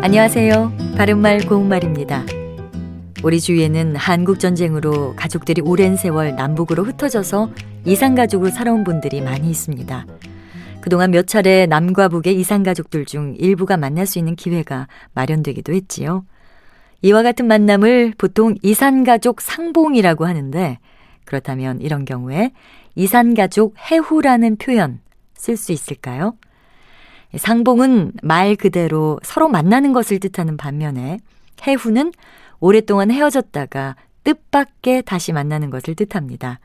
안녕하세요. 바른말 고운말입니다. 우리 주위에는 한국 전쟁으로 가족들이 오랜 세월 남북으로 흩어져서 이산가족으로 살아온 분들이 많이 있습니다. 그동안 몇 차례 남과 북의 이산가족들 중 일부가 만날 수 있는 기회가 마련되기도 했지요. 이와 같은 만남을 보통 이산가족 상봉이라고 하는데 그렇다면 이런 경우에 이산가족 해후라는 표현 쓸 수 있을까요? 상봉은 말 그대로 서로 만나는 것을 뜻하는 반면에 해후는 오랫동안 헤어졌다가 뜻밖의 다시 만나는 것을 뜻합니다.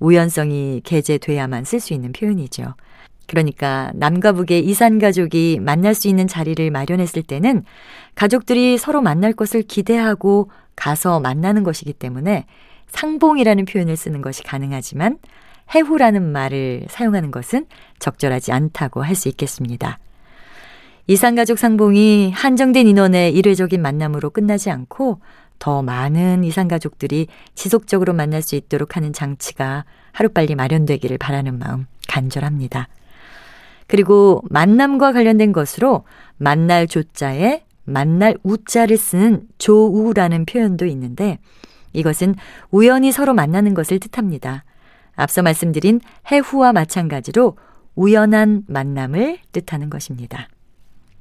우연성이 개재돼야만 쓸 수 있는 표현이죠. 그러니까 남과 북의 이산 가족이 만날 수 있는 자리를 마련했을 때는 가족들이 서로 만날 것을 기대하고 가서 만나는 것이기 때문에 상봉이라는 표현을 쓰는 것이 가능하지만 해후라는 말을 사용하는 것은 적절하지 않다고 할 수 있겠습니다. 이산가족 상봉이 한정된 인원의 일회적인 만남으로 끝나지 않고 더 많은 이산가족들이 지속적으로 만날 수 있도록 하는 장치가 하루빨리 마련되기를 바라는 마음 간절합니다. 그리고 만남과 관련된 것으로 만날 조자에 만날 우자를 쓰는 조우라는 표현도 있는데 이것은 우연히 서로 만나는 것을 뜻합니다. 앞서 말씀드린 해후와 마찬가지로 우연한 만남을 뜻하는 것입니다.